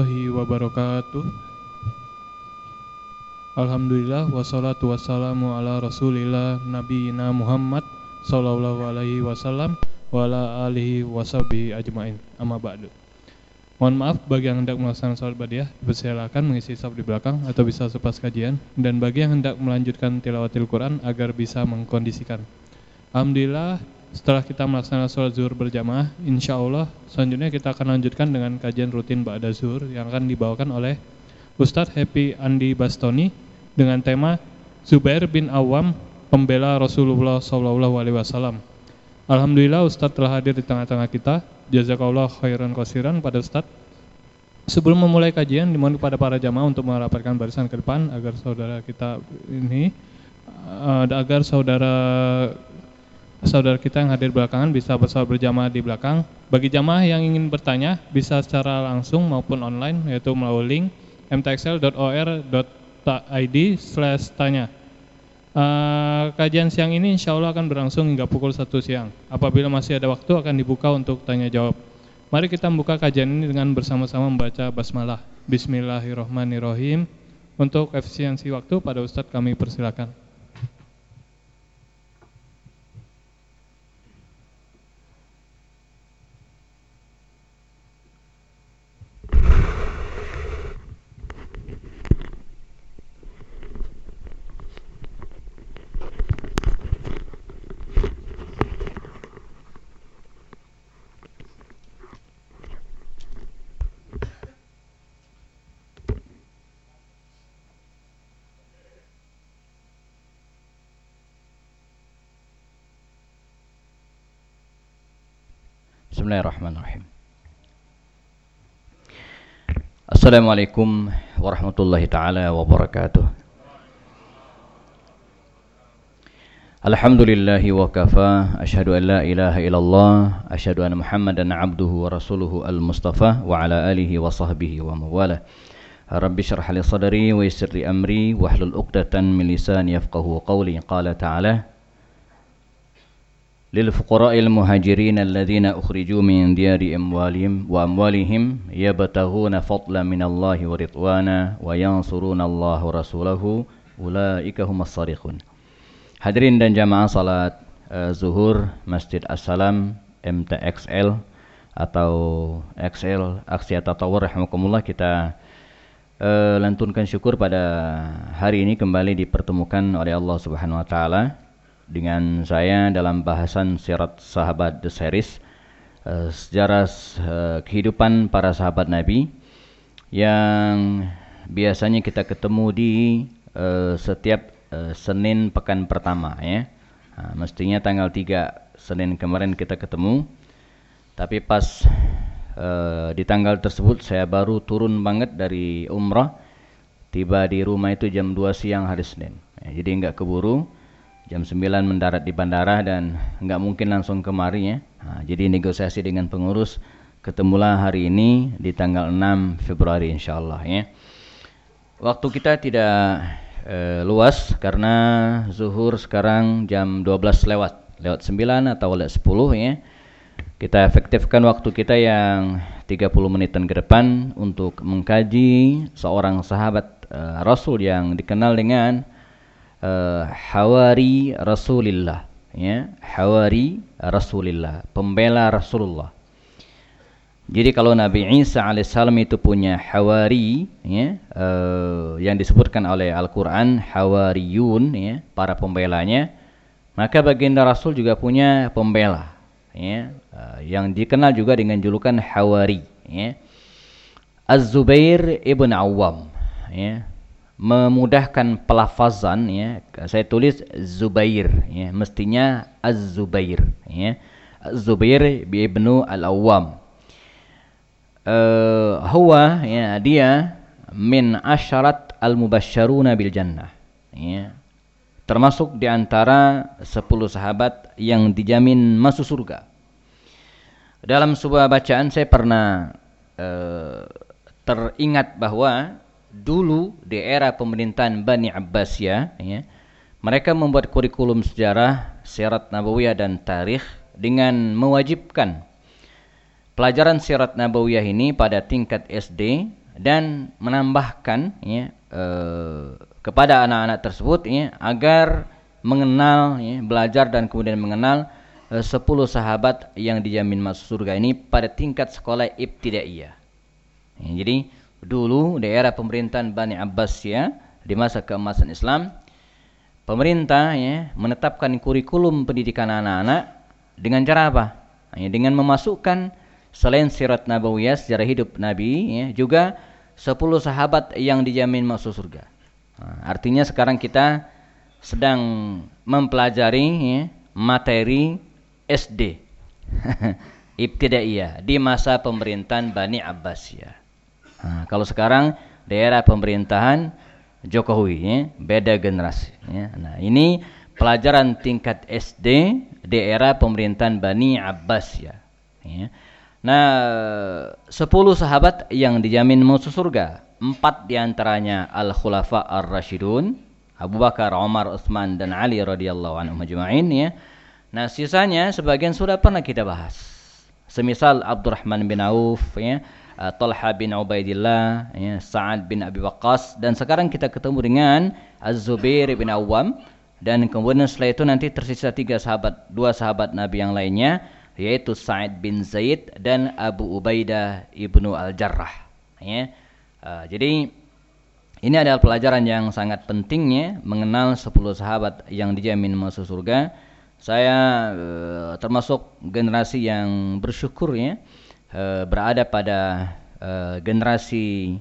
warahmatullahi wabarakatuh. Alhamdulillah wassalatu wassalamu ala rasulillah nabiyina Muhammad sallallahu alaihi wasallam wa ala alihi washabihi ajmain. Amma ba'du. Mohon maaf bagi yang hendak melaksanakan salat badiah dipersilakan mengisi saf di belakang atau bisa sepas kajian. Dan bagi yang hendak melanjutkan tilawatil Quran agar bisa mengkondisikan. Alhamdulillah setelah kita melaksanakan sholat zuhur berjamaah, insya Allah selanjutnya kita akan lanjutkan dengan kajian rutin Ba'da Zuhur yang akan dibawakan oleh Ustadz Happy Andi Bastoni dengan tema Zubair bin Awam, pembela Rasulullah SAW. Alhamdulillah Ustadz telah hadir di tengah-tengah kita. Jazakallah khairan kosiran pada Ustadz. Sebelum memulai kajian, dimohon kepada para jamaah untuk merapatkan barisan ke depan agar saudara kita ini, uh, agar saudara saudara kita yang hadir belakangan bisa bersama berjamaah di belakang. Bagi jamaah yang ingin bertanya bisa secara langsung maupun online yaitu melalui link mtxl.or.id slash tanya. Uh, kajian siang ini insya Allah akan berlangsung hingga pukul 1 siang. Apabila masih ada waktu akan dibuka untuk tanya jawab. Mari kita membuka kajian ini dengan bersama-sama membaca basmalah. Bismillahirrohmanirrohim. Untuk efisiensi waktu pada Ustadz kami persilakan. Assalamualaikum warahmatullahi taala wabarakatuh. Alhamdulillahi wa kafa Ashadu an la ilaha illallah Ashadu anna muhammadan abduhu wa rasuluhu al-mustafa Wa ala alihi wa sahbihi wa mawala Rabbi syarah li sadari wa yisir li amri Wahlul uqdatan min lisan yafqahu qawli Qala ta'ala للفقراء المهاجرين الذين أخرجوا من ديار أموالهم وأموالهم يبتغون فضلا من الله ورضوانا وينصرون الله ورسوله أولئك هم الصادقون Hadirin dan jamaah salat uh, zuhur Masjid Assalam MTXL atau XL Aksi Tatawur rahimakumullah kita uh, lantunkan syukur pada hari ini kembali dipertemukan oleh Allah Subhanahu wa taala dengan saya dalam bahasan sirat sahabat The Series uh, sejarah uh, kehidupan para sahabat Nabi yang biasanya kita ketemu di uh, setiap Senin pekan pertama ya. Nah, mestinya tanggal 3 Senin kemarin kita ketemu. Tapi pas di tanggal tersebut saya baru turun banget dari umrah. Tiba di rumah itu jam 2 siang hari Senin. Ya, jadi enggak keburu jam 9 mendarat di bandara dan nggak mungkin langsung kemari ya. Nah, jadi negosiasi dengan pengurus ketemulah hari ini di tanggal 6 Februari insyaallah ya. Waktu kita tidak e, luas karena zuhur sekarang jam 12 lewat, lewat 9 atau lewat 10 ya. Kita efektifkan waktu kita yang 30 menitan ke depan untuk mengkaji seorang sahabat e, Rasul yang dikenal dengan uh, hawari Rasulillah. Ya hawari Rasulillah. Pembela Rasulullah. Jadi kalau Nabi Isa alaihissalam itu punya hawari ya uh, yang disebutkan oleh Al-Qur'an hawariyun ya para pembelanya maka baginda Rasul juga punya pembela ya uh, yang dikenal juga dengan julukan hawari ya. Az-Zubair ibn Awam ya memudahkan pelafazan ya. Saya tulis Zubair ya. Mestinya Az-Zubair ya. Az-Zubair bi ibnu Al-Awwam. Uh, ya dia min asyarat al-mubasysyaruna bil jannah ya. Termasuk di antara 10 sahabat yang dijamin masuk surga. Dalam sebuah bacaan saya pernah uh, teringat bahwa dulu di era pemerintahan Bani Abbasiyah ya, mereka membuat kurikulum sejarah, sirat nabawiyah dan tarikh dengan mewajibkan pelajaran sirat nabawiyah ini pada tingkat SD dan menambahkan ya eh, kepada anak-anak tersebut ya agar mengenal ya, belajar dan kemudian mengenal eh, 10 sahabat yang dijamin masuk surga ini pada tingkat sekolah ibtidaiyah. Ya, jadi dulu daerah pemerintahan Bani Abbas ya di masa keemasan Islam pemerintah ya menetapkan kurikulum pendidikan anak-anak dengan cara apa? Ya, dengan memasukkan selain sirat nabawiyah sejarah hidup Nabi ya, juga 10 sahabat yang dijamin masuk surga. Artinya sekarang kita sedang mempelajari ya, materi SD ibtidaiyah di masa pemerintahan Bani Abbas ya. Nah, kalau sekarang daerah pemerintahan Jokowi ya, beda generasi ya. Nah, ini pelajaran tingkat SD di era pemerintahan Bani Abbas ya. ya. Nah, sepuluh sahabat yang dijamin masuk surga. Empat di antaranya Al-Khulafa Ar-Rashidun. Abu Bakar, Umar, Utsman dan Ali radhiyallahu anhum majma'in ya. Nah, sisanya sebagian sudah pernah kita bahas. Semisal Abdurrahman bin Auf ya, uh, Talha bin Ubaidillah, ya, Sa'ad bin Abi Waqqas dan sekarang kita ketemu dengan Az-Zubair bin Awam dan kemudian setelah itu nanti tersisa tiga sahabat, dua sahabat Nabi yang lainnya yaitu Sa'id bin Zaid dan Abu Ubaidah ibnu Al-Jarrah. Ya. Uh, jadi ini adalah pelajaran yang sangat pentingnya mengenal 10 sahabat yang dijamin masuk surga. Saya uh, termasuk generasi yang bersyukur ya uh, berada pada uh, generasi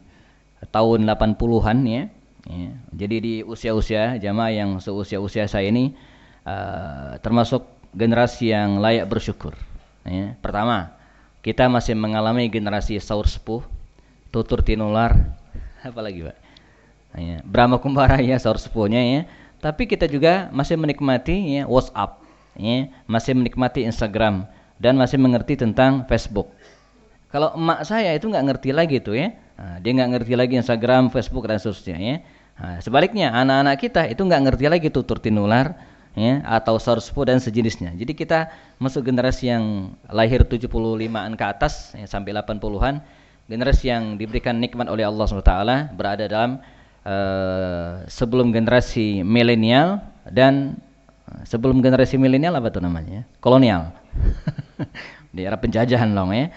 tahun 80-an ya. ya. Jadi di usia-usia jamaah yang seusia-usia saya ini uh, termasuk generasi yang layak bersyukur. Ya. Pertama, kita masih mengalami generasi saur sepuh, tutur tinular, apalagi pak? Ya. Brahma Kumbara ya saur sepuhnya ya. Tapi kita juga masih menikmati ya WhatsApp, ya. masih menikmati Instagram dan masih mengerti tentang Facebook. Kalau emak saya itu nggak ngerti lagi tuh ya, nah, dia nggak ngerti lagi Instagram, Facebook dan seterusnya ya. Nah, sebaliknya anak-anak kita itu nggak ngerti lagi tutur tinular, ya, atau sorspo dan sejenisnya. Jadi kita masuk generasi yang lahir 75-an ke atas ya, sampai 80-an, generasi yang diberikan nikmat oleh Allah SWT berada dalam uh, sebelum generasi milenial dan uh, sebelum generasi milenial apa tuh namanya? Kolonial. di era penjajahan loh ya.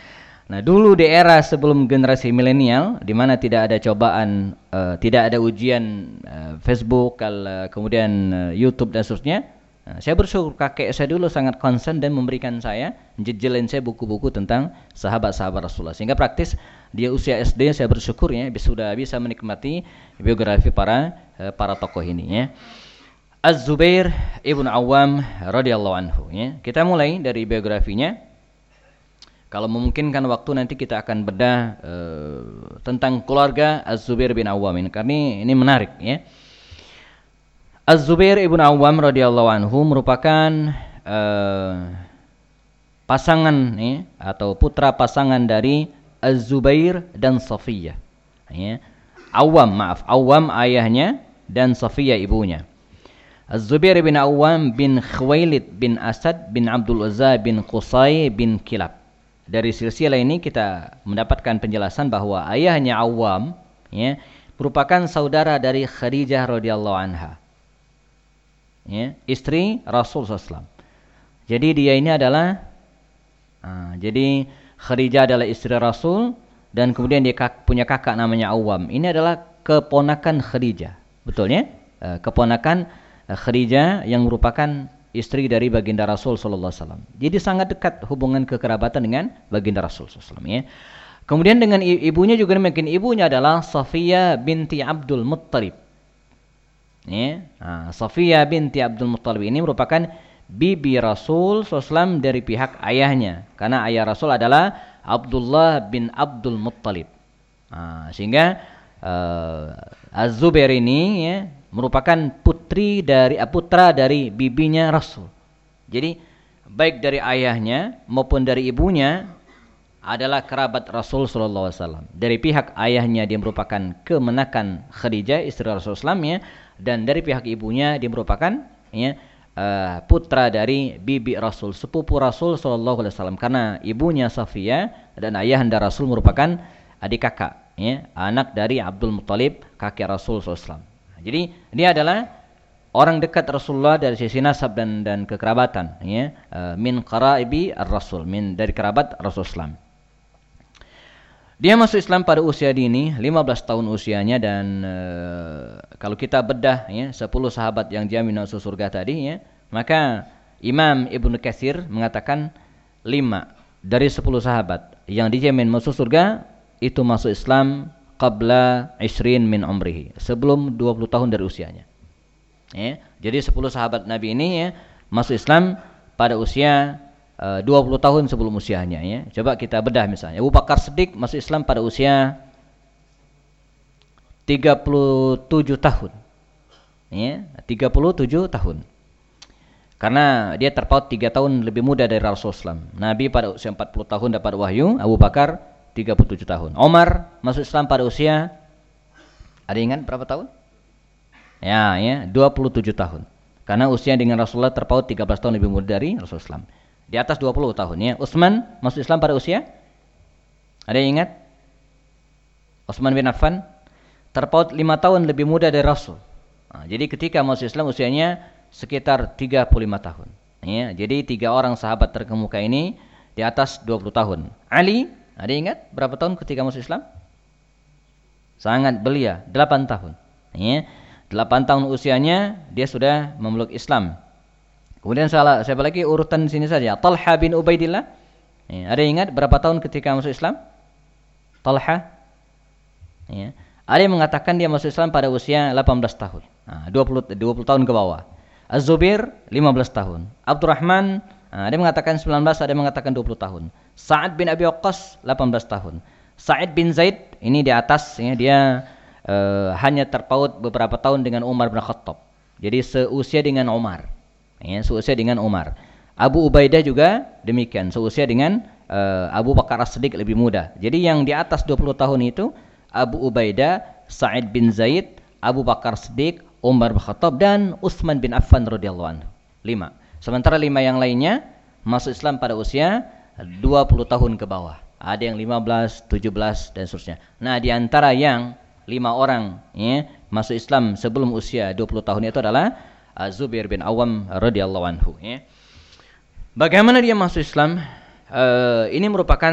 Nah, dulu di era sebelum generasi milenial di mana tidak ada cobaan, uh, tidak ada ujian uh, Facebook, uh, kemudian uh, YouTube dan seterusnya. Nah, saya bersyukur kakek saya dulu sangat konsen dan memberikan saya jejelin saya buku-buku tentang sahabat-sahabat Rasulullah. Sehingga praktis dia usia SD saya bersyukur ya sudah bisa menikmati biografi para para tokoh ini ya. Az-Zubair ibnu Awam radhiyallahu anhu ya. Kita mulai dari biografinya. Kalau memungkinkan waktu nanti kita akan bedah uh, tentang keluarga Az-Zubair bin Awam ini. Kami ini menarik ya. Az-Zubair ibn Awam radhiyallahu anhu merupakan uh, pasangan ya, atau putra pasangan dari Az-Zubair dan Safiyah. Ya. Awam, maaf, Awam ayahnya dan Safiyah ibunya. Az-Zubair bin Awam bin Khwailid bin Asad bin Abdul Uzza bin Qusay bin Kilab dari silsilah ini kita mendapatkan penjelasan bahwa ayahnya Awam ya, merupakan saudara dari Khadijah radhiyallahu anha. Ya, istri Rasul SAW. Jadi dia ini adalah uh, jadi Khadijah adalah istri Rasul dan kemudian dia kak, punya kakak namanya Awam. Ini adalah keponakan Khadijah. Betul ya? Uh, keponakan uh, Khadijah yang merupakan istri dari baginda Rasul sallallahu alaihi. Jadi sangat dekat hubungan kekerabatan dengan baginda Rasul sallallahu ya. Kemudian dengan ibunya juga demikian ibunya adalah Safiyah binti Abdul Muttalib. Ya, nah, Safiyah binti Abdul Muttalib ini merupakan bibi Rasul SAW dari pihak ayahnya. Karena ayah Rasul adalah Abdullah bin Abdul Muttalib. Nah, sehingga uh, Az-Zubair ini ya, merupakan putri dari eh, putra dari bibinya Rasul. Jadi baik dari ayahnya maupun dari ibunya adalah kerabat Rasul sallallahu alaihi wasallam. Dari pihak ayahnya dia merupakan kemenakan Khadijah istri Rasul ya dan dari pihak ibunya dia merupakan ya uh, putra dari bibi Rasul, sepupu Rasul sallallahu alaihi wasallam karena ibunya Safiyah dan ayahanda Rasul merupakan adik kakak ya, anak dari Abdul Muttalib, kakek Rasul SAW. Jadi dia adalah orang dekat Rasulullah dari sisi nasab dan dan kekerabatan, ya, uh, min qaraibi ar-Rasul, min dari kerabat Rasulullah. Dia masuk Islam pada usia dini, 15 tahun usianya dan uh, kalau kita bedah ya 10 sahabat yang jamin masuk surga tadi ya, maka Imam Ibnu Katsir mengatakan 5 dari 10 sahabat yang dijamin masuk surga itu masuk Islam qabla isrin min umrihi. Sebelum 20 tahun dari usianya. Ya jadi 10 sahabat Nabi ini ya masuk Islam pada usia e, uh, 20 tahun sebelum usianya ya. Coba kita bedah misalnya. Abu Bakar Siddiq masuk Islam pada usia 37 tahun. Ya 37 tahun. Karena dia terpaut 3 tahun lebih muda dari Rasulullah Nabi pada usia 40 tahun dapat wahyu Abu Bakar 37 tahun. Omar masuk Islam pada usia ada ingat berapa tahun? Ya, ya, 27 tahun. Karena usia dengan Rasulullah terpaut 13 tahun lebih muda dari Rasulullah. Di atas 20 tahun ya. Utsman masuk Islam pada usia ada yang ingat? Utsman bin Affan terpaut 5 tahun lebih muda dari Rasul. Nah, jadi ketika masuk Islam usianya sekitar 35 tahun. Ya, jadi tiga orang sahabat terkemuka ini di atas 20 tahun. Ali ada ingat berapa tahun ketika masuk Islam? Sangat belia, 8 tahun. Ya. 8 tahun usianya dia sudah memeluk Islam. Kemudian salah, siapa lagi urutan sini saja. Talha bin Ubaidillah. Ya. Ada ingat berapa tahun ketika masuk Islam? Talha. Ya. Ada yang mengatakan dia masuk Islam pada usia 18 tahun. Nah, 20 20 tahun ke bawah. Az-Zubair 15 tahun. Abdurrahman Nah, ada yang mengatakan 19, ada yang mengatakan 20 tahun. Sa'ad bin Abi Waqqas 18 tahun. Sa'id bin Zaid ini di atas ya, dia uh, hanya terpaut beberapa tahun dengan Umar bin Khattab. Jadi seusia dengan Umar. Ya, seusia dengan Umar. Abu Ubaidah juga demikian, seusia dengan uh, Abu Bakar As-Siddiq lebih muda. Jadi yang di atas 20 tahun itu Abu Ubaidah, Sa'id bin Zaid, Abu Bakar Siddiq, Umar bin Khattab dan Utsman bin Affan radhiyallahu anhu. Lima. Sementara lima yang lainnya masuk Islam pada usia 20 tahun ke bawah. Ada yang 15, 17 dan seterusnya. Nah, di antara yang lima orang ya, masuk Islam sebelum usia 20 tahun itu adalah Zubair bin Awam radhiyallahu anhu ya. Bagaimana dia masuk Islam? Uh, ini merupakan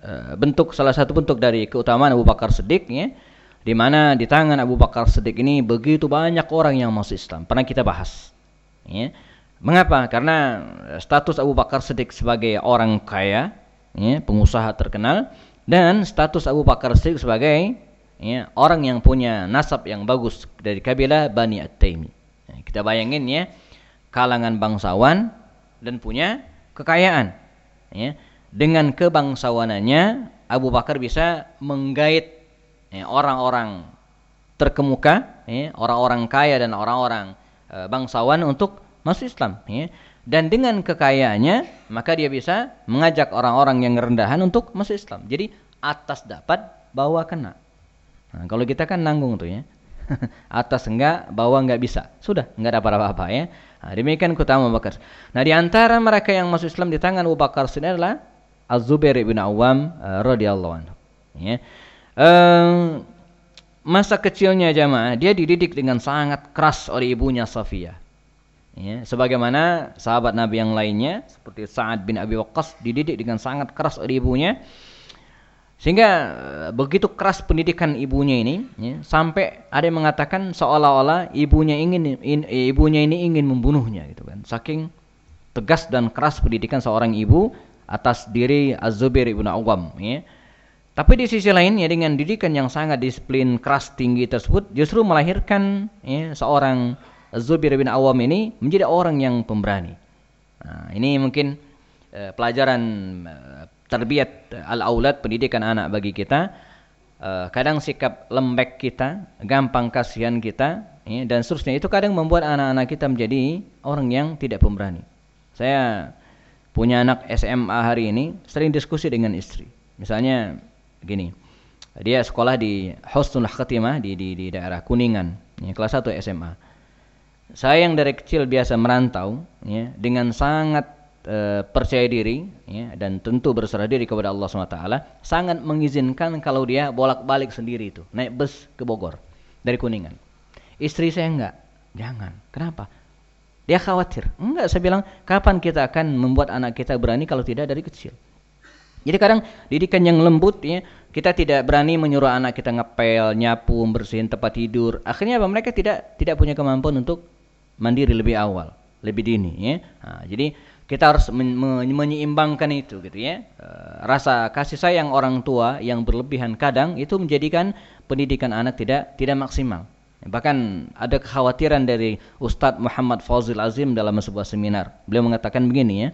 uh, bentuk salah satu bentuk dari keutamaan Abu Bakar Siddiq ya. Di mana di tangan Abu Bakar Siddiq ini begitu banyak orang yang masuk Islam. Pernah kita bahas. Ya Mengapa? Karena status Abu Bakar Siddiq sebagai orang kaya, ya, pengusaha terkenal, dan status Abu Bakar Siddiq sebagai ya, orang yang punya nasab yang bagus dari kabilah Bani At-Taimi. Ya, kita bayangin ya, kalangan bangsawan dan punya kekayaan. Ya. Dengan kebangsawanannya, Abu Bakar bisa menggait ya, orang-orang ya, terkemuka, orang-orang kaya dan orang-orang e, bangsawan untuk masuk Islam ya. Dan dengan kekayaannya maka dia bisa mengajak orang-orang yang rendahan untuk masuk Islam. Jadi atas dapat, bawah kena. Nah, kalau kita kan nanggung tuh ya. atas enggak, bawah enggak bisa. Sudah, enggak ada apa-apa ya. Nah, demikian kutama Abu Bakar. Nah, di antara mereka yang masuk Islam di tangan Abu Bakar sini adalah Az-Zubair bin Awam uh, radhiyallahu anhu. Ya. Um, masa kecilnya jamaah dia dididik dengan sangat keras oleh ibunya Safiyah. Ya, sebagaimana sahabat Nabi yang lainnya seperti Sa'ad bin Abi Waqqas dididik dengan sangat keras oleh ibunya. Sehingga eh, begitu keras pendidikan ibunya ini ya, sampai ada yang mengatakan seolah-olah ibunya ingin in, ibunya ini ingin membunuhnya gitu kan. Saking tegas dan keras pendidikan seorang ibu atas diri Az-Zubair ibn Awam ya. Tapi di sisi lain ya dengan didikan yang sangat disiplin keras tinggi tersebut justru melahirkan ya, seorang Zubair bin Awam ini menjadi orang yang pemberani. Nah, ini mungkin uh, pelajaran uh, terbiat uh, al-aulad pendidikan anak bagi kita. Uh, kadang sikap lembek kita, gampang kasihan kita, ya, dan seterusnya itu kadang membuat anak-anak kita menjadi orang yang tidak pemberani. Saya punya anak SMA hari ini sering diskusi dengan istri. Misalnya gini, dia sekolah di Husnul Khatimah di, di, di daerah Kuningan, ya, kelas 1 SMA saya yang dari kecil biasa merantau ya dengan sangat e, percaya diri ya, dan tentu berserah diri kepada Allah SWT sangat mengizinkan kalau dia bolak-balik sendiri itu naik bus ke Bogor dari Kuningan. Istri saya enggak jangan. Kenapa? Dia khawatir. Enggak saya bilang kapan kita akan membuat anak kita berani kalau tidak dari kecil? Jadi kadang didikan yang lembut ya, kita tidak berani menyuruh anak kita ngepel, nyapu, bersihin tempat tidur. Akhirnya apa? Mereka tidak tidak punya kemampuan untuk mandiri lebih awal, lebih dini ya. Nah, jadi kita harus men men menyeimbangkan itu gitu ya. E, rasa kasih sayang orang tua yang berlebihan kadang itu menjadikan pendidikan anak tidak tidak maksimal. Bahkan ada kekhawatiran dari Ustadz Muhammad Fazil Azim dalam sebuah seminar. Beliau mengatakan begini ya.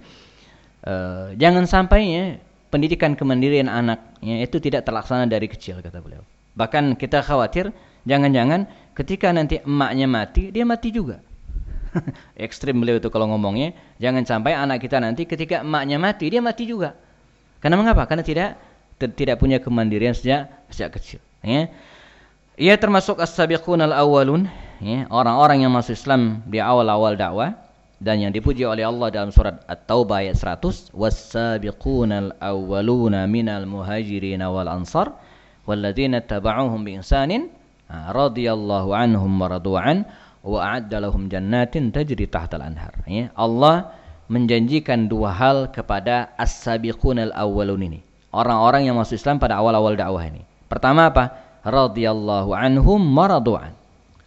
E, jangan sampai ya pendidikan kemandirian anak ya, itu tidak terlaksana dari kecil kata beliau. Bahkan kita khawatir jangan-jangan ketika nanti emaknya mati dia mati juga. Ekstrim beliau itu kalau ngomongnya, jangan sampai anak kita nanti ketika emaknya mati dia mati juga. Karena mengapa? Karena tidak tidak punya kemandirian sejak sejak kecil. Ya. Ia termasuk as-sabiqun al-awwalun, ya, orang-orang yang masuk Islam di awal-awal dakwah dan yang dipuji oleh Allah dalam surat At-Taubah ayat 100 was-sabiqunal awwaluna minal muhajirin wal ansar walladzina tabauhum bi ihsanin radhiyallahu anhum wa radu'an wa jannatin tajri tahtal anhar ya Allah menjanjikan dua hal kepada as-sabiqunal awwalun ini orang-orang yang masuk Islam pada awal-awal dakwah ini pertama apa radhiyallahu anhum wa radu'an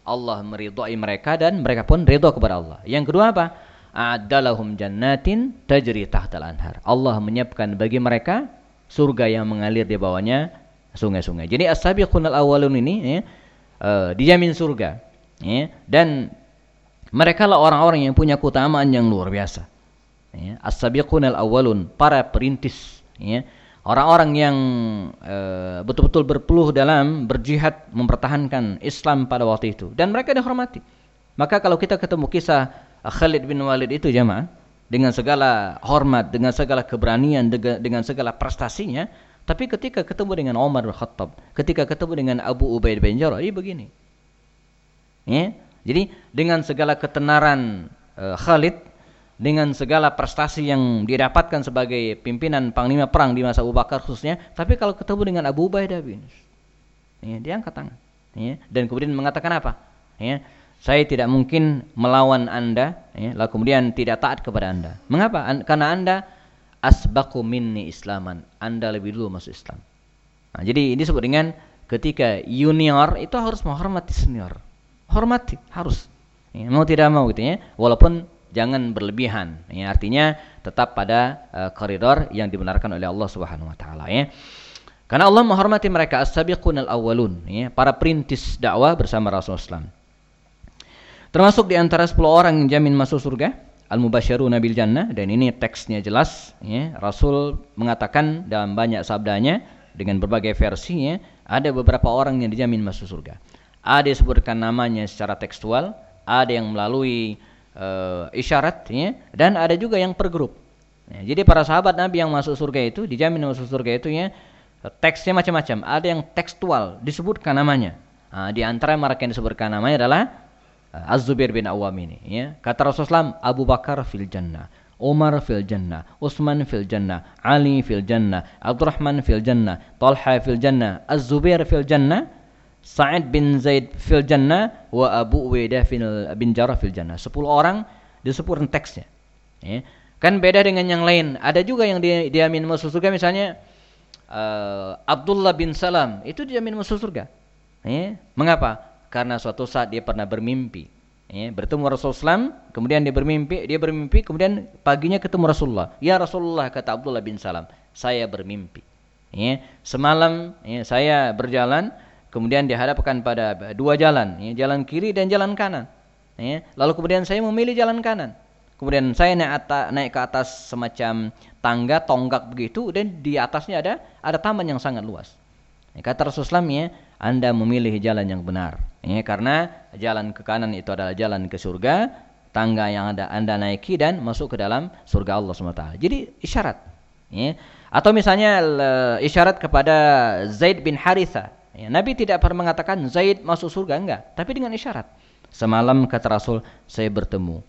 Allah meridhai mereka dan mereka pun ridho kepada Allah. Yang kedua apa? A'dalahum jannatin tajri tahtal anhar. Allah menyiapkan bagi mereka surga yang mengalir di bawahnya sungai-sungai. Jadi as-sabiqun al-awwalun ini ya, uh, dijamin surga. Ya, dan mereka lah orang-orang yang punya keutamaan yang luar biasa. Ya, as-sabiqun al-awwalun, para perintis ya orang-orang yang eh, betul-betul uh, berpeluh dalam berjihad mempertahankan Islam pada waktu itu dan mereka dihormati. Maka kalau kita ketemu kisah Khalid bin Walid itu jemaah dengan segala hormat, dengan segala keberanian, dengan segala prestasinya, tapi ketika ketemu dengan Umar bin Khattab, ketika ketemu dengan Abu Ubaid bin Jarrah, ini begini. Ya? Jadi dengan segala ketenaran uh, Khalid dengan segala prestasi yang didapatkan sebagai pimpinan panglima perang di masa Abu Bakar khususnya, tapi kalau ketemu dengan Abu Ubaidah bin ya, dia angkat tangan. Ya, dan kemudian mengatakan apa? Ya, saya tidak mungkin melawan Anda, ya, lalu kemudian tidak taat kepada Anda. Mengapa? An karena Anda asbaku minni islaman. Anda lebih dulu masuk Islam. Nah, jadi ini disebut dengan ketika junior itu harus menghormati senior. Hormati, harus. Ya, mau tidak mau gitu ya. Walaupun jangan berlebihan. Ya, artinya tetap pada uh, koridor yang dibenarkan oleh Allah Subhanahu wa taala ya. Karena Allah menghormati mereka as-sabiqun al-awwalun ya, para perintis dakwah bersama Rasulullah. Termasuk di antara 10 orang yang jamin masuk surga, al-mubasysyiruna bil jannah dan ini teksnya jelas ya. Rasul mengatakan dalam banyak sabdanya dengan berbagai versi ya, ada beberapa orang yang dijamin masuk surga. Ada disebutkan namanya secara tekstual, ada yang melalui uh, isyarat ya, dan ada juga yang per grup. Ya, jadi para sahabat Nabi yang masuk surga itu dijamin masuk surga itu ya teksnya macam-macam. Ada yang tekstual disebutkan namanya. Nah, di antara mereka yang disebutkan namanya adalah uh, Az-Zubair bin Awam ini ya. Kata Rasulullah Abu Bakar fil jannah, Umar fil jannah, Utsman fil jannah, Ali fil jannah, Abdurrahman fil jannah, Talha fil jannah, Az-Zubair fil jannah, Sa'id bin Zaid fil jannah wa Abu Ubaidah bin Jarrah fil jannah. Sepuluh orang disebutkan teksnya. Ya. Kan beda dengan yang lain. Ada juga yang dia diamin masuk surga misalnya uh, Abdullah bin Salam itu diamin masuk surga. Ya. Mengapa? Karena suatu saat dia pernah bermimpi. Ya, bertemu Rasulullah kemudian dia bermimpi, dia bermimpi, kemudian paginya ketemu Rasulullah. Ya Rasulullah kata Abdullah bin Salam, saya bermimpi. Ya, semalam ya, saya berjalan kemudian dihadapkan pada dua jalan, ya, jalan kiri dan jalan kanan. Ya. Lalu kemudian saya memilih jalan kanan. Kemudian saya naik, atas, naik ke atas semacam tangga tonggak begitu dan di atasnya ada ada taman yang sangat luas. Ya, kata Rasulullah ya, Anda memilih jalan yang benar. Ya, karena jalan ke kanan itu adalah jalan ke surga, tangga yang ada Anda naiki dan masuk ke dalam surga Allah SWT. Jadi isyarat. Ya. Atau misalnya isyarat kepada Zaid bin Haritha Ya, Nabi tidak pernah mengatakan Zaid masuk surga enggak, tapi dengan isyarat. Semalam kata Rasul, saya bertemu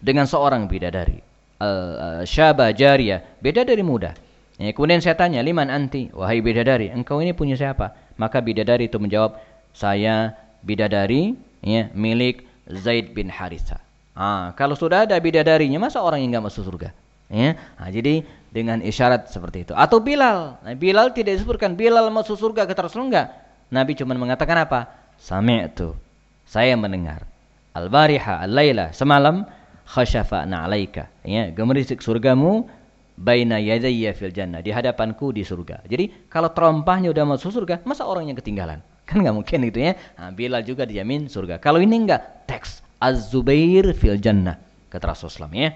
dengan seorang bidadari. uh, syaba jariyah, beda dari muda. Ya, kemudian saya tanya, liman anti? Wahai bidadari, engkau ini punya siapa? Maka bidadari itu menjawab, saya bidadari ya, milik Zaid bin Haritha. Ah, kalau sudah ada bidadarinya, masa orang yang nggak masuk surga? Ya, nah, jadi dengan isyarat seperti itu. Atau Bilal, nah, Bilal tidak disebutkan Bilal masuk surga ke Rasul enggak. Nabi cuma mengatakan apa? Sami'tu. Saya mendengar. Al-bariha al-laila semalam khashafa'na 'alaika. Ya, gemerisik surgamu baina yadayya fil jannah di hadapanku di surga. Jadi kalau terompahnya udah masuk surga, masa orang yang ketinggalan? Kan nggak mungkin gitu ya. Nah, Bilal juga dijamin surga. Kalau ini enggak, teks Az-Zubair fil jannah kata Rasulullah ya.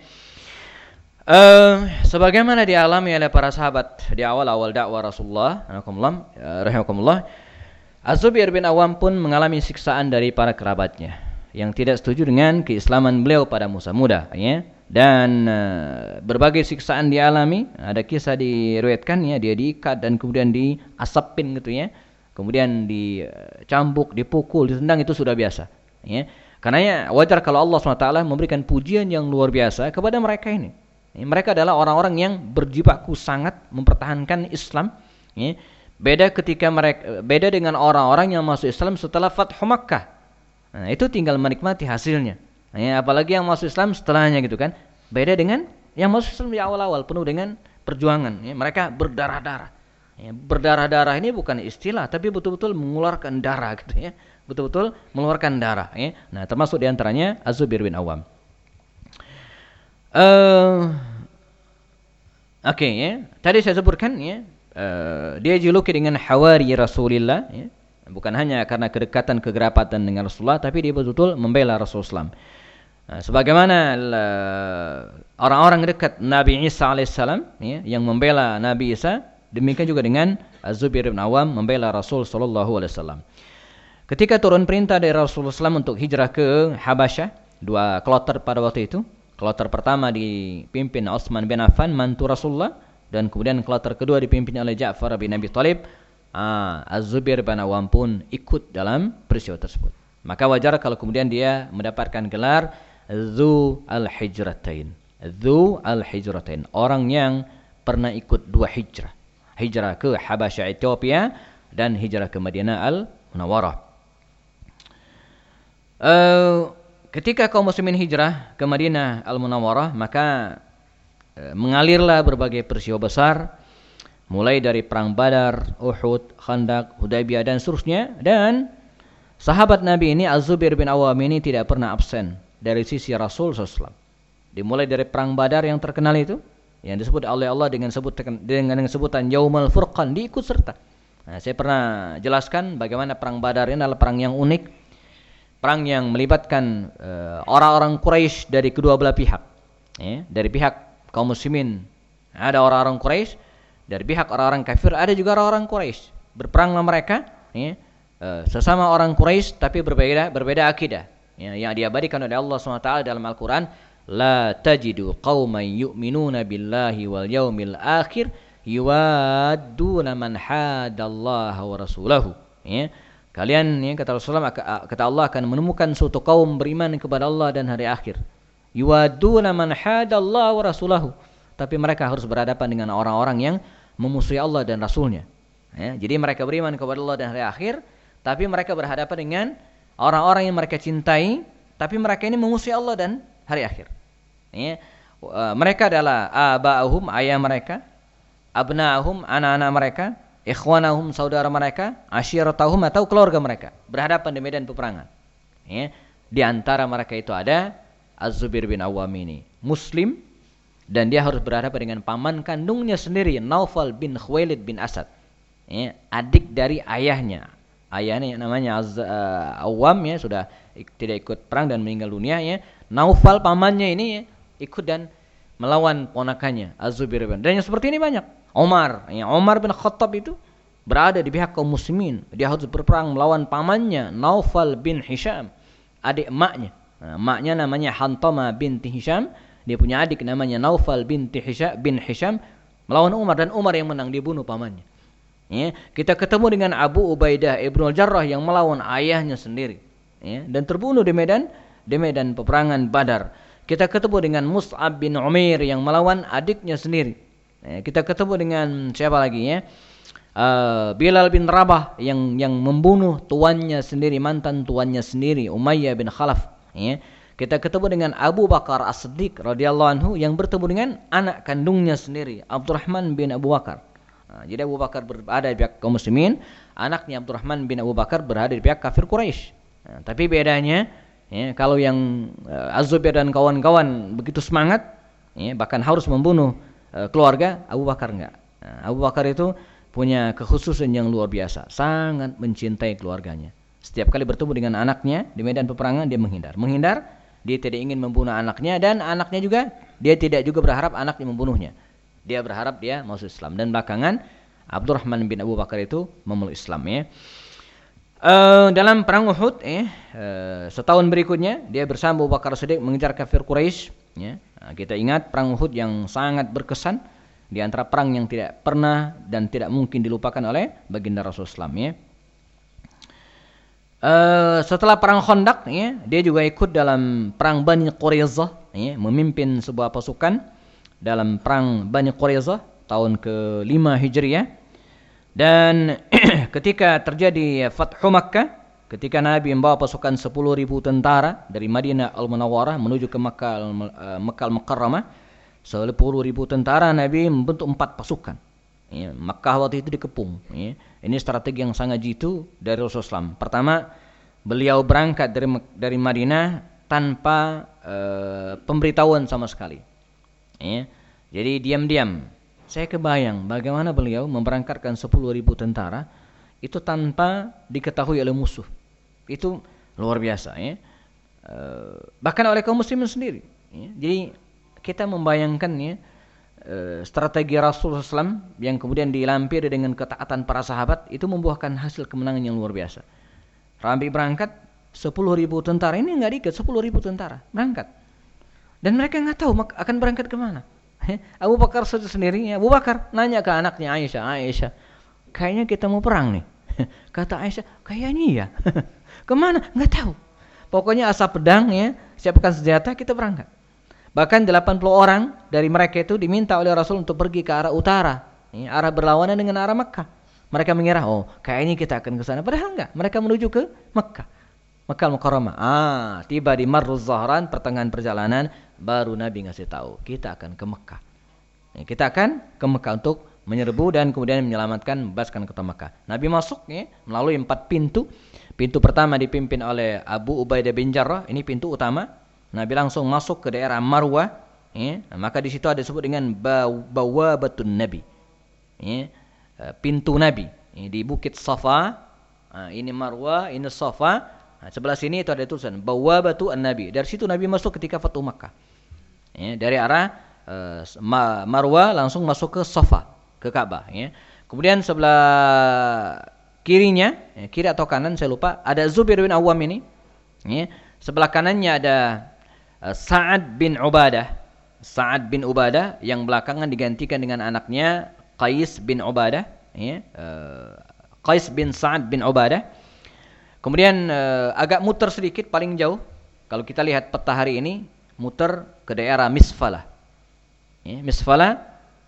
Uh, sebagaimana dialami oleh para sahabat di awal-awal dakwah Rasulullah, rahimakumullah, Az-Zubair bin Awam pun mengalami siksaan dari para kerabatnya yang tidak setuju dengan keislaman beliau pada Musa muda ya. Dan uh, berbagai siksaan dialami. Ada kisah diriwayatkan ya dia diikat dan kemudian diasapin gitu ya. Kemudian dicambuk dipukul ditendang itu sudah biasa ya. Karena ya wajar kalau Allah SWT memberikan pujian yang luar biasa kepada mereka ini. Mereka adalah orang-orang yang berjibaku sangat mempertahankan Islam ya Beda ketika mereka beda dengan orang-orang yang masuk Islam setelah Fathu Makkah. Nah, itu tinggal menikmati hasilnya. Nah, ya, apalagi yang masuk Islam setelahnya gitu kan. Beda dengan yang masuk Islam di awal-awal penuh dengan perjuangan. Ya, mereka berdarah-darah. Ya, berdarah-darah ini bukan istilah, tapi betul-betul mengeluarkan darah gitu ya. Betul-betul mengeluarkan darah. Ya. Nah, termasuk di antaranya Azubir bin Awam. Uh, Oke okay, ya, tadi saya sebutkan ya uh, dia juluki dengan hawari Rasulullah ya. bukan hanya karena kedekatan kegerapatan dengan Rasulullah tapi dia betul-betul membela Rasulullah nah, sebagaimana orang-orang dekat Nabi Isa alaihissalam ya, yang membela Nabi Isa demikian juga dengan Az-Zubair bin Awam membela Rasul sallallahu alaihi wasallam ketika turun perintah dari Rasulullah SAW untuk hijrah ke Habasyah dua kloter pada waktu itu kloter pertama dipimpin Utsman bin Affan mantu Rasulullah dan kemudian kloter kedua dipimpin oleh Ja'far bin Abi Thalib. Ah, Az-Zubair bin Awam pun ikut dalam peristiwa tersebut. Maka wajar kalau kemudian dia mendapatkan gelar Zu al-Hijratain. Zu al-Hijratain. Orang yang pernah ikut dua hijrah. Hijrah ke Habasyah Ethiopia dan hijrah ke Madinah al-Munawwarah. Uh, ketika kaum muslimin hijrah ke Madinah al-Munawwarah maka mengalirlah berbagai peristiwa besar mulai dari perang Badar, Uhud, Khandaq, Hudaybiyah dan seterusnya dan sahabat Nabi ini Az-Zubair bin Awam ini tidak pernah absen dari sisi Rasul SAW. Dimulai dari perang Badar yang terkenal itu yang disebut oleh Allah dengan sebut dengan sebutan Yaumul Furqan diikut serta. Nah, saya pernah jelaskan bagaimana perang Badar ini adalah perang yang unik, perang yang melibatkan uh, orang-orang Quraisy dari kedua belah pihak. Ya, dari pihak kaum muslimin. Ada orang-orang Quraisy dari pihak orang-orang kafir, ada juga orang-orang Quraisy. Berperanglah mereka, ya, uh, sesama orang Quraisy tapi berbeda berbeda akidah. Ya, yang diabadikan oleh Allah SWT dalam Al-Quran, La tajidu qawman yu'minuna billahi wal yaumil akhir yuwadduna man hadallaha wa rasulahu. Ya. Kalian ya kata Rasulullah kata Allah akan menemukan suatu kaum beriman kepada Allah dan hari akhir yuwaduna man hadallahu wa rasulahu. Tapi mereka harus berhadapan dengan orang-orang yang memusuhi Allah dan Rasulnya. Ya, jadi mereka beriman kepada Allah dan hari akhir, tapi mereka berhadapan dengan orang-orang yang mereka cintai, tapi mereka ini memusuhi Allah dan hari akhir. Ya, mereka adalah aba'ahum, ayah mereka, abna'ahum, anak-anak mereka, ikhwanahum, saudara mereka, asyiratahum atau keluarga mereka, berhadapan di medan peperangan. Ya, di antara mereka itu ada Az-Zubair bin Awam ini. Muslim dan dia harus berhadapan dengan paman kandungnya sendiri Naufal bin Khuwailid bin Asad. Ya, adik dari ayahnya. Ayahnya yang namanya Az uh, Awam ya sudah tidak ikut perang dan meninggal dunia ya. Naufal pamannya ini ya, ikut dan melawan ponakannya Az-Zubair bin. Dan yang seperti ini banyak. Omar ya Omar bin Khattab itu berada di pihak kaum muslimin. Dia harus berperang melawan pamannya Naufal bin Hisham adik emaknya Nah, maknya namanya Hantama binti Hisham. Dia punya adik namanya Naufal binti Hisham bin Hisham melawan Umar dan Umar yang menang dibunuh pamannya. Ya, kita ketemu dengan Abu Ubaidah Ibnu Jarrah yang melawan ayahnya sendiri. Ya, dan terbunuh di medan di medan peperangan Badar. Kita ketemu dengan Mus'ab bin Umair yang melawan adiknya sendiri. Ya, kita ketemu dengan siapa lagi ya? Uh, Bilal bin Rabah yang yang membunuh tuannya sendiri, mantan tuannya sendiri, Umayyah bin Khalaf. Ya. Kita ketemu dengan Abu Bakar As-Siddiq radhiyallahu anhu yang bertemu dengan anak kandungnya sendiri, Abdurrahman bin Abu Bakar. Nah, jadi Abu Bakar berada di pihak kaum muslimin, anaknya Abdurrahman bin Abu Bakar berada di pihak kafir Quraisy. Nah, tapi bedanya ya, kalau yang uh, Az-Zubair dan kawan-kawan begitu semangat, ya, bahkan harus membunuh uh, keluarga, Abu Bakar enggak. Nah, Abu Bakar itu punya kekhususan yang luar biasa, sangat mencintai keluarganya. Setiap kali bertemu dengan anaknya di medan peperangan dia menghindar. Menghindar dia tidak ingin membunuh anaknya dan anaknya juga dia tidak juga berharap anaknya membunuhnya. Dia berharap dia masuk Islam dan belakangan Abdurrahman bin Abu Bakar itu memeluk Islam ya. Uh, dalam perang Uhud eh uh, setahun berikutnya dia bersama Abu Bakar Siddiq mengejar kafir Quraisy ya. Nah, kita ingat perang Uhud yang sangat berkesan di antara perang yang tidak pernah dan tidak mungkin dilupakan oleh baginda Rasulullah ya. Uh, setelah perang Khandaq ya, dia juga ikut dalam perang Bani Quraizah ya, memimpin sebuah pasukan dalam perang Bani Quraizah tahun ke-5 Hijriah. Dan ketika terjadi Fathu Makkah, ketika Nabi membawa pasukan 10.000 tentara dari Madinah Al-Munawwarah menuju ke Makkah uh, Makkah Al-Mukarramah, 10.000 tentara Nabi membentuk empat pasukan. Ya, Makkah waktu itu dikepung. Ya. Ini strategi yang sangat jitu dari Rasulullah SAW. Pertama, beliau berangkat dari dari Madinah tanpa uh, pemberitahuan sama sekali. Ya. Jadi diam-diam. Saya kebayang bagaimana beliau memberangkatkan 10.000 tentara itu tanpa diketahui oleh musuh. Itu luar biasa ya. Uh, bahkan oleh kaum muslimin sendiri. Ya. Jadi kita membayangkan ya strategi Rasulullah SAW yang kemudian dilampiri dengan ketaatan para sahabat itu membuahkan hasil kemenangan yang luar biasa. Rambi berangkat 10 ribu tentara ini nggak dikit 10 ribu tentara berangkat dan mereka nggak tahu akan berangkat ke mana. Abu Bakar sendiri Abu Bakar nanya ke anaknya Aisyah Aisyah kayaknya kita mau perang nih. Kata Aisyah kayaknya iya. ke mana nggak tahu. Pokoknya asap pedang ya siapkan senjata kita berangkat. Bahkan 80 orang dari mereka itu diminta oleh Rasul untuk pergi ke arah utara, arah berlawanan dengan arah Mekah. Mereka mengira, oh kayaknya kita akan ke sana. Padahal enggak, mereka menuju ke Mekah. Mekah Mukarramah. Ah, tiba di Marruz Zahran pertengahan perjalanan baru Nabi ngasih tahu, kita akan ke Mekah. Kita akan ke Mekah untuk menyerbu dan kemudian menyelamatkan membebaskan kota Mekah. Nabi masuk ya, melalui empat pintu. Pintu pertama dipimpin oleh Abu Ubaidah bin Jarrah, ini pintu utama. Nabi langsung masuk ke daerah Marwah, ya, maka di situ ada disebut dengan bawabatun Nabi. Ya, pintu Nabi. Ya, di Bukit Safa, ini Marwah, ini Safa. Nah, sebelah sini itu ada tulisan bawabatu Nabi. Dari situ Nabi masuk ketika Fatu Makkah. Ya, dari arah uh, Marwah langsung masuk ke Safa, ke Ka'bah. Ya. Kemudian sebelah kirinya, ya, kiri atau kanan saya lupa, ada Zubair bin Awam ini. Ya. Sebelah kanannya ada Sa'ad bin Ubadah. Sa'ad bin Ubadah yang belakangan digantikan dengan anaknya Qais bin Ubadah, ya. Uh, Qais bin Sa'ad bin Ubadah. Kemudian uh, agak muter sedikit paling jauh. Kalau kita lihat peta hari ini, muter ke daerah Misfalah. Ya, Misfalah.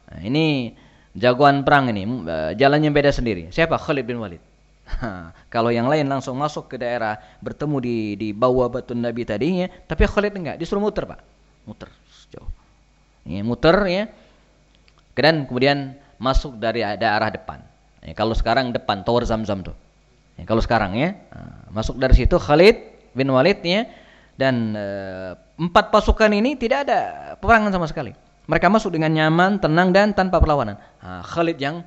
Nah, ini jagoan perang ini, jalannya beda sendiri. Siapa? Khalid bin Walid. kalau yang lain langsung masuk ke daerah bertemu di di bawah batu Nabi tadinya, tapi Khalid enggak, disuruh muter pak, muter jauh, ya, muter ya, dan kemudian masuk dari daerah depan. Ya, kalau sekarang depan tower Zam-Zam tuh, ya, kalau sekarang ya, nah, masuk dari situ Khalid bin Walid ya, dan e, empat pasukan ini tidak ada peperangan sama sekali. Mereka masuk dengan nyaman, tenang dan tanpa perlawanan. Nah, Khalid yang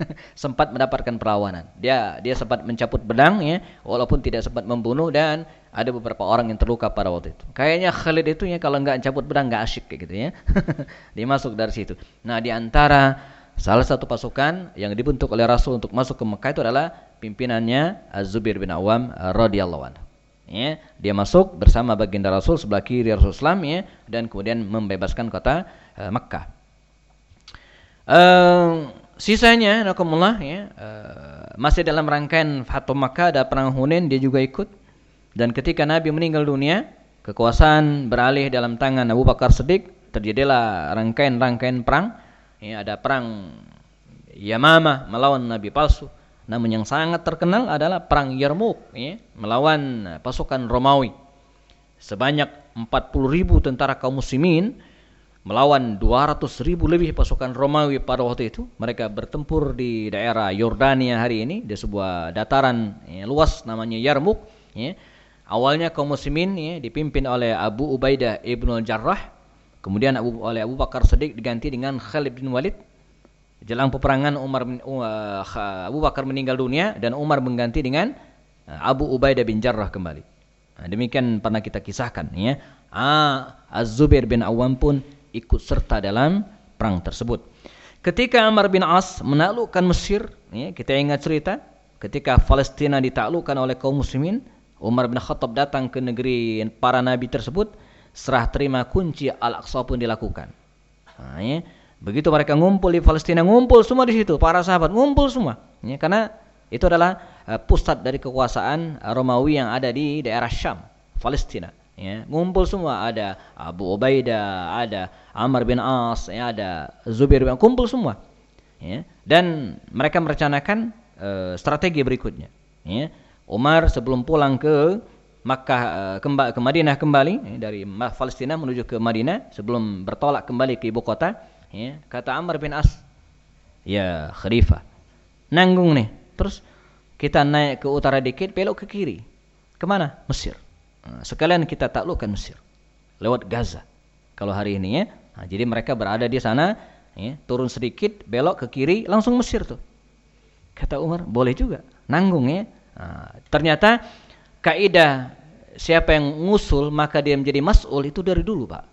sempat mendapatkan perlawanan. Dia dia sempat mencabut pedang ya, walaupun tidak sempat membunuh dan ada beberapa orang yang terluka pada waktu itu. Kayaknya Khalid itu ya kalau nggak cabut pedang nggak asyik kayak gitu ya. dia masuk dari situ. Nah, di antara salah satu pasukan yang dibentuk oleh Rasul untuk masuk ke Mekah itu adalah pimpinannya Az-Zubair bin Awam radhiyallahu anhu. Ya, dia masuk bersama baginda Rasul sebelah kiri Rasulullah ya dan kemudian membebaskan kota uh, Mekah. Sisanya nakumullah ya uh, masih dalam rangkaian Fatum Makkah ada perang Hunain dia juga ikut dan ketika Nabi meninggal dunia kekuasaan beralih dalam tangan Abu Bakar Siddiq, terjadilah rangkaian-rangkaian perang. Ya, ada perang Yamamah melawan Nabi palsu. Namun yang sangat terkenal adalah perang Yarmouk ya, melawan pasukan Romawi. Sebanyak 40 ribu tentara kaum muslimin melawan 200 ribu lebih pasukan Romawi pada waktu itu. Mereka bertempur di daerah Yordania hari ini di sebuah dataran ya, luas namanya Yarmouk. Ya. Awalnya kaum muslimin ya, dipimpin oleh Abu Ubaidah ibnu Jarrah. Kemudian Abu, oleh Abu Bakar Siddiq diganti dengan Khalid bin Walid Jelang peperangan Umar uh, Abu Bakar meninggal dunia dan Umar mengganti dengan uh, Abu Ubaidah bin Jarrah kembali. Nah, demikian pernah kita kisahkan ya. Ah, Az-Zubair bin Awam pun ikut serta dalam perang tersebut. Ketika Amr bin As menaklukkan Mesir, ya, kita ingat cerita ketika Palestina ditaklukkan oleh kaum muslimin, Umar bin Khattab datang ke negeri para nabi tersebut, serah terima kunci Al-Aqsa pun dilakukan. Nah, ya. Begitu mereka ngumpul di Palestina, ngumpul semua di situ, para sahabat ngumpul semua. Ya, karena itu adalah uh, pusat dari kekuasaan Romawi yang ada di daerah Syam, Palestina. Ya, ngumpul semua, ada Abu Ubaidah, ada Amr bin As, ya, ada Zubair bin kumpul semua. Ya, dan mereka merencanakan uh, strategi berikutnya. Ya, Umar sebelum pulang ke Makkah uh, ke Madinah kembali ya, dari Palestina menuju ke Madinah sebelum bertolak kembali ke ibu kota Ya, kata Amr bin As, ya khalifah, nanggung nih. Terus kita naik ke utara dikit, belok ke kiri. Ke mana? Mesir. Nah, sekalian kita taklukkan Mesir. Lewat Gaza. Kalau hari ini ya. Nah, jadi mereka berada di sana, ya, turun sedikit, belok ke kiri, langsung Mesir tuh. Kata Umar, boleh juga. Nanggung ya. Nah, ternyata kaidah siapa yang ngusul maka dia menjadi mas'ul itu dari dulu, Pak.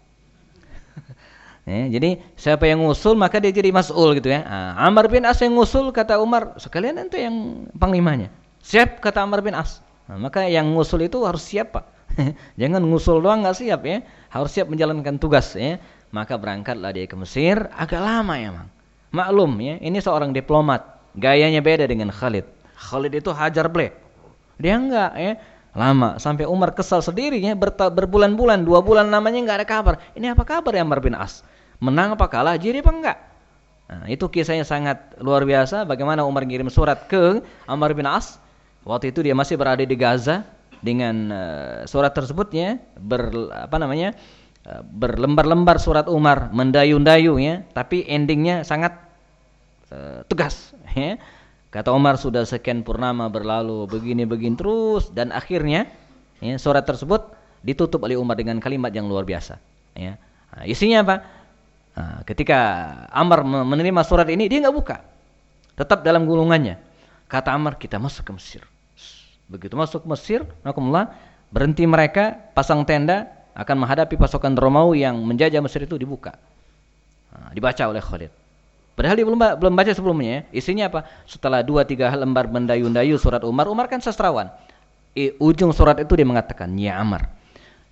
Ya, jadi siapa yang ngusul maka dia jadi mas'ul gitu ya. Nah, Amr bin As yang ngusul kata Umar, sekalian itu yang panglimanya. Siap kata Amr bin As. Nah, maka yang ngusul itu harus siap Pak. Jangan ngusul doang nggak siap ya. Harus siap menjalankan tugas ya. Maka berangkatlah dia ke Mesir, agak lama ya, Mang. Maklum ya, ini seorang diplomat. Gayanya beda dengan Khalid. Khalid itu hajar blek. Dia enggak ya lama sampai Umar kesal sendiri ya berbulan-bulan dua bulan namanya nggak ada kabar ini apa kabar ya Amr bin As menang apa kalah, jadi apa enggak? Nah, itu kisahnya sangat luar biasa bagaimana Umar mengirim surat ke Amr bin As. Waktu itu dia masih berada di Gaza dengan uh, surat tersebutnya ber apa namanya? Uh, berlembar-lembar surat Umar mendayu-dayu ya, tapi endingnya sangat uh, tegas ya. Kata Umar sudah sekian purnama berlalu begini-begini terus dan akhirnya ya, surat tersebut ditutup oleh Umar dengan kalimat yang luar biasa ya. Nah, isinya apa? Nah, ketika Amr menerima surat ini, dia nggak buka. Tetap dalam gulungannya. Kata Amr, kita masuk ke Mesir. Begitu masuk Mesir, Nakumullah, berhenti mereka, pasang tenda, akan menghadapi pasukan Romawi yang menjajah Mesir itu dibuka. Nah, dibaca oleh Khalid. Padahal dia belum, belum baca sebelumnya. Ya. Isinya apa? Setelah dua tiga lembar mendayu-dayu surat Umar, Umar kan sastrawan. I, ujung surat itu dia mengatakan, Ya Amr,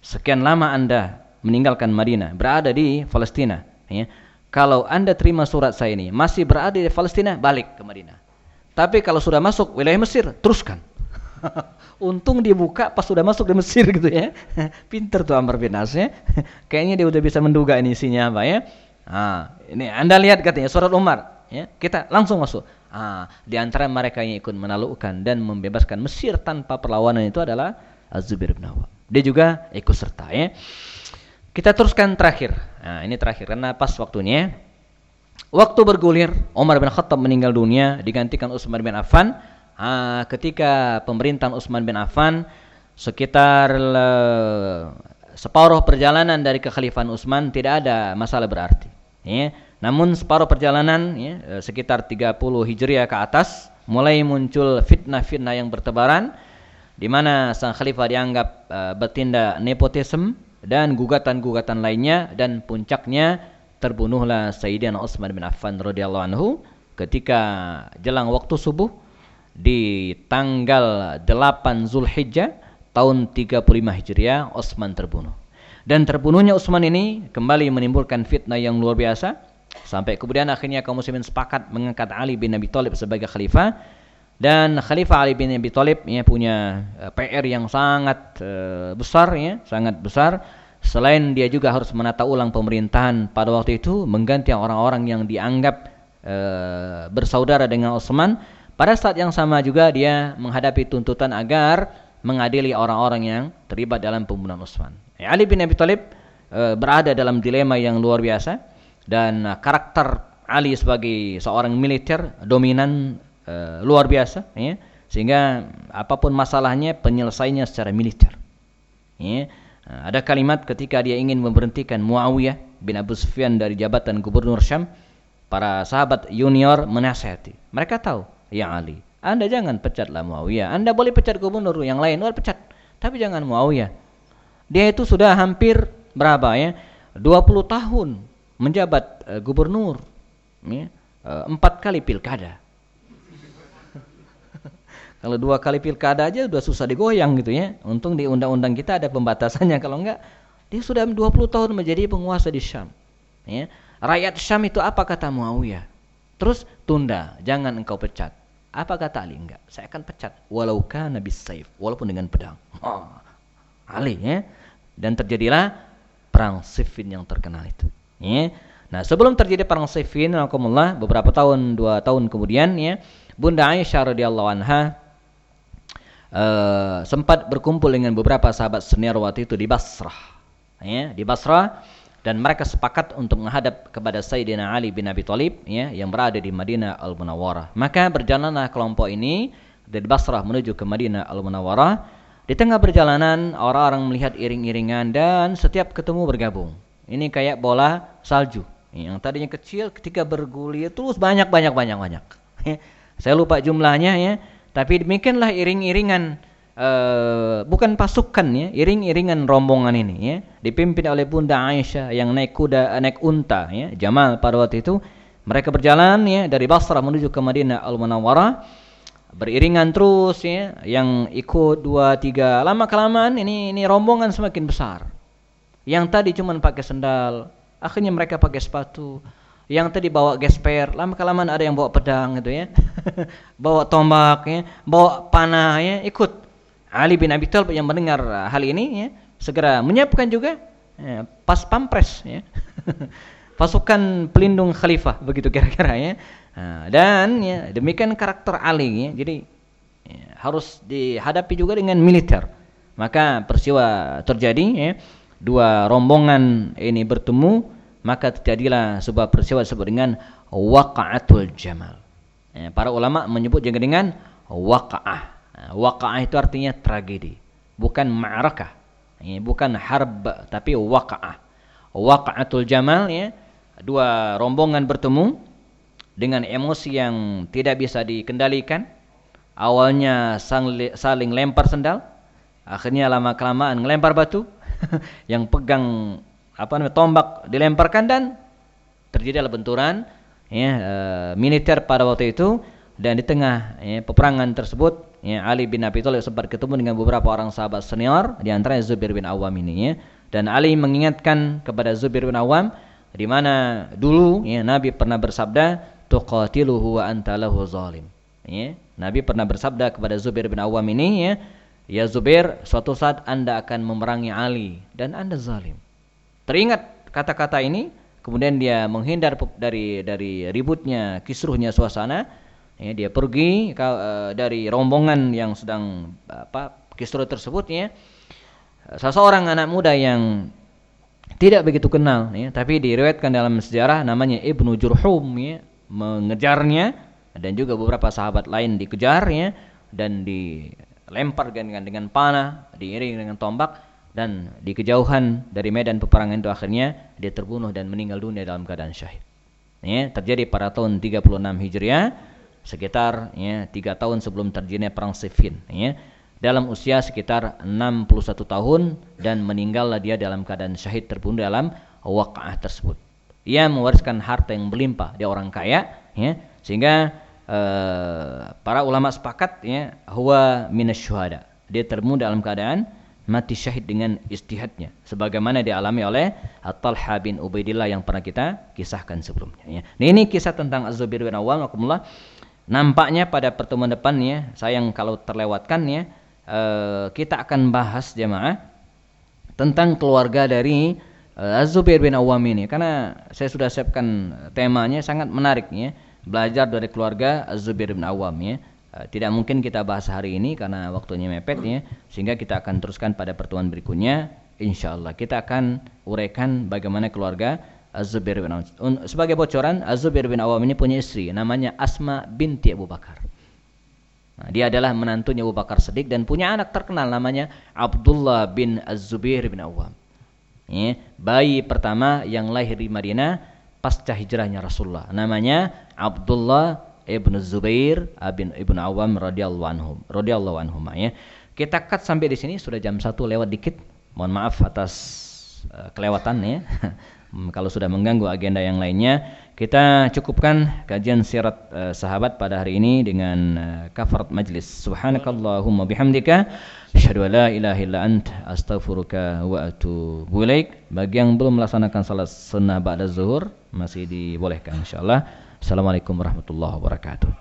sekian lama anda meninggalkan Madinah, berada di Palestina ya. Kalau Anda terima surat saya ini, masih berada di Palestina, balik ke Madinah. Tapi kalau sudah masuk wilayah Mesir, teruskan. Untung dibuka pas sudah masuk di Mesir gitu ya. Pinter tuh Amr bin As ya. Kayaknya dia udah bisa menduga ini isinya apa ya. Ah, ini Anda lihat katanya surat Umar ya. Kita langsung masuk. Ah, di antara mereka yang ikut menaklukkan dan membebaskan Mesir tanpa perlawanan itu adalah Az-Zubair bin Awam. Dia juga ikut serta ya. Kita teruskan terakhir. Nah, ini terakhir karena pas waktunya. Waktu bergulir, Umar bin Khattab meninggal dunia, digantikan Utsman bin Affan. Ketika pemerintahan Utsman bin Affan sekitar uh, separuh perjalanan dari kekhalifahan Utsman tidak ada masalah berarti. Ya. Namun separuh perjalanan ya, eh, sekitar 30 Hijriah ke atas mulai muncul fitnah-fitnah yang bertebaran di mana sang khalifah dianggap uh, bertindak nepotisme dan gugatan-gugatan lainnya dan puncaknya terbunuhlah Sayyidina Utsman bin Affan radhiyallahu anhu ketika jelang waktu subuh di tanggal 8 Zulhijjah tahun 35 Hijriah Utsman terbunuh. Dan terbunuhnya Utsman ini kembali menimbulkan fitnah yang luar biasa sampai kemudian akhirnya kaum muslimin sepakat mengangkat Ali bin Abi Thalib sebagai khalifah Dan Khalifah Ali bin Abi Thalib ya punya eh, PR yang sangat uh, besar ya, sangat besar. Selain dia juga harus menata ulang pemerintahan pada waktu itu, mengganti orang-orang yang dianggap uh, bersaudara dengan Utsman. Pada saat yang sama juga dia menghadapi tuntutan agar mengadili orang-orang yang terlibat dalam pembunuhan Utsman. Ya, Ali bin Abi Thalib uh, berada dalam dilema yang luar biasa dan uh, karakter Ali sebagai seorang militer dominan uh, luar biasa ya. Sehingga apa pun masalahnya penyelesaiannya secara militer ya. Ada kalimat ketika dia ingin memberhentikan Muawiyah bin Abu Sufyan dari jabatan gubernur Syam para sahabat junior menasihati. Mereka tahu ya Ali anda jangan pecatlah Muawiyah anda boleh pecat gubernur yang lain boleh pecat tapi jangan Muawiyah dia itu sudah hampir berapa ya 20 tahun menjabat uh, gubernur ya, uh, empat kali pilkada kalau dua kali pilkada aja udah susah digoyang gitu ya. Untung di undang-undang kita ada pembatasannya. Kalau enggak, dia sudah 20 tahun menjadi penguasa di Syam. Ya. Rakyat Syam itu apa kata Muawiyah? Terus tunda, jangan engkau pecat. Apa kata Ali? Enggak, saya akan pecat. Walau kana saif, walaupun dengan pedang. Oh, Ali ya. Dan terjadilah perang Siffin yang terkenal itu. Ya. Nah, sebelum terjadi perang Siffin, beberapa tahun, dua tahun kemudian ya, Bunda Aisyah radhiyallahu anha uh, sempat berkumpul dengan beberapa sahabat senior waktu itu di Basrah. Ya, di Basrah dan mereka sepakat untuk menghadap kepada Sayyidina Ali bin Abi Thalib ya, yang berada di Madinah Al-Munawwarah. Maka berjalanlah kelompok ini dari Basrah menuju ke Madinah Al-Munawwarah. Di tengah perjalanan orang-orang melihat iring-iringan dan setiap ketemu bergabung. Ini kayak bola salju. Yang tadinya kecil ketika bergulir terus banyak banyak banyak banyak. Saya lupa jumlahnya ya tapi demikianlah iring-iringan uh, bukan pasukan ya, iring-iringan rombongan ini ya, dipimpin oleh Bunda Aisyah yang naik kuda naik unta ya, Jamal pada waktu itu. Mereka berjalan ya dari Basrah menuju ke Madinah Al-Munawwarah beriringan terus ya yang ikut dua tiga lama kelamaan ini ini rombongan semakin besar yang tadi cuma pakai sendal akhirnya mereka pakai sepatu yang tadi bawa gesper, lama kelamaan ada yang bawa pedang gitu ya. bawa tombak ya, bawa panah ya, ikut. Ali bin Abi Thalib yang mendengar hal ini ya, segera menyiapkan juga ya, pas pampres ya. Pasukan pelindung khalifah begitu kira-kira ya. Nah, dan ya, demikian karakter Ali ya. Jadi ya, harus dihadapi juga dengan militer. Maka peristiwa terjadi ya, dua rombongan ini bertemu maka terjadilah sebuah peristiwa disebut dengan waqa'atul jamal. Ya, para ulama menyebut dengan waqa'ah. Ya, waqa'ah itu artinya tragedi, bukan ma'rakah. Bukan harb tapi waqa'ah. Waqa'atul jamal ya, dua rombongan bertemu dengan emosi yang tidak bisa dikendalikan. Awalnya saling lempar sendal, akhirnya lama kelamaan ngelempar batu. yang pegang apa namanya tombak dilemparkan dan terjadilah benturan ya e, militer pada waktu itu dan di tengah ya, peperangan tersebut ya, Ali bin Abi Thalib sempat ketemu dengan beberapa orang sahabat senior di antaranya Zubair bin Awam ini ya dan Ali mengingatkan kepada Zubair bin Awam di mana dulu ya Nabi pernah bersabda tuqatiluhu wa anta lahu zalim ya Nabi pernah bersabda kepada Zubair bin Awam ini ya ya Zubair suatu saat Anda akan memerangi Ali dan Anda zalim Teringat kata-kata ini, kemudian dia menghindar dari dari ributnya, kisruhnya suasana. Ya, dia pergi ke, uh, dari rombongan yang sedang apa kisruh tersebut ya. Seseorang anak muda yang tidak begitu kenal ya, tapi diriwayatkan dalam sejarah namanya Ibnu Jurhum ya, mengejarnya dan juga beberapa sahabat lain dikejar ya dan dilempar dengan dengan panah, diiring dengan tombak dan di kejauhan dari medan peperangan itu akhirnya dia terbunuh dan meninggal dunia dalam keadaan syahid. Ya, terjadi pada tahun 36 Hijriah sekitar ya 3 tahun sebelum terjadinya perang Siffin ya. Dalam usia sekitar 61 tahun dan meninggallah dia dalam keadaan syahid terbunuh dalam waqa'ah tersebut. Ia mewariskan harta yang berlimpah, dia orang kaya ya, sehingga uh, para ulama sepakat ya huwa minasyuhada. Dia terbunuh dalam keadaan mati syahid dengan istihadnya sebagaimana dialami oleh At-Talha bin Ubaidillah yang pernah kita kisahkan sebelumnya ya. Nah, ini kisah tentang Az-Zubair bin Awam nampaknya pada pertemuan depannya sayang kalau terlewatkan ya uh, kita akan bahas jemaah tentang keluarga dari uh, Az-Zubair bin Awam ini. Karena saya sudah siapkan temanya sangat menarik ya. Belajar dari keluarga Az-Zubair bin Awam ya. Uh, tidak mungkin kita bahas hari ini karena waktunya mepet ya. Sehingga kita akan teruskan pada pertemuan berikutnya. Insyaallah kita akan uraikan bagaimana keluarga Az-Zubair bin Awam. Sebagai bocoran, Az-Zubair bin Awam ini punya istri namanya Asma binti Abu Bakar. Nah, dia adalah menantunya Abu Bakar Siddiq dan punya anak terkenal namanya Abdullah bin Az-Zubair bin Awam. Ya, bayi pertama yang lahir di Madinah pasca hijrahnya Rasulullah. Namanya Abdullah ibn Zubair bin ibn Awam radhiyallahu anhum. Radhiyallahu ya. Kita cut sampai di sini sudah jam satu lewat dikit. Mohon maaf atas uh, kelewatan ya. Hmm, kalau sudah mengganggu agenda yang lainnya, kita cukupkan kajian sirat uh, sahabat pada hari ini dengan uh, kafarat majlis. Subhanakallahumma bihamdika asyhadu an la ilaha illa ant astaghfiruka wa atubu ilaik. Bagi yang belum melaksanakan salat sunnah ba'da zuhur masih dibolehkan insyaallah. Assalamualaikum warahmatullahi wabarakatuh.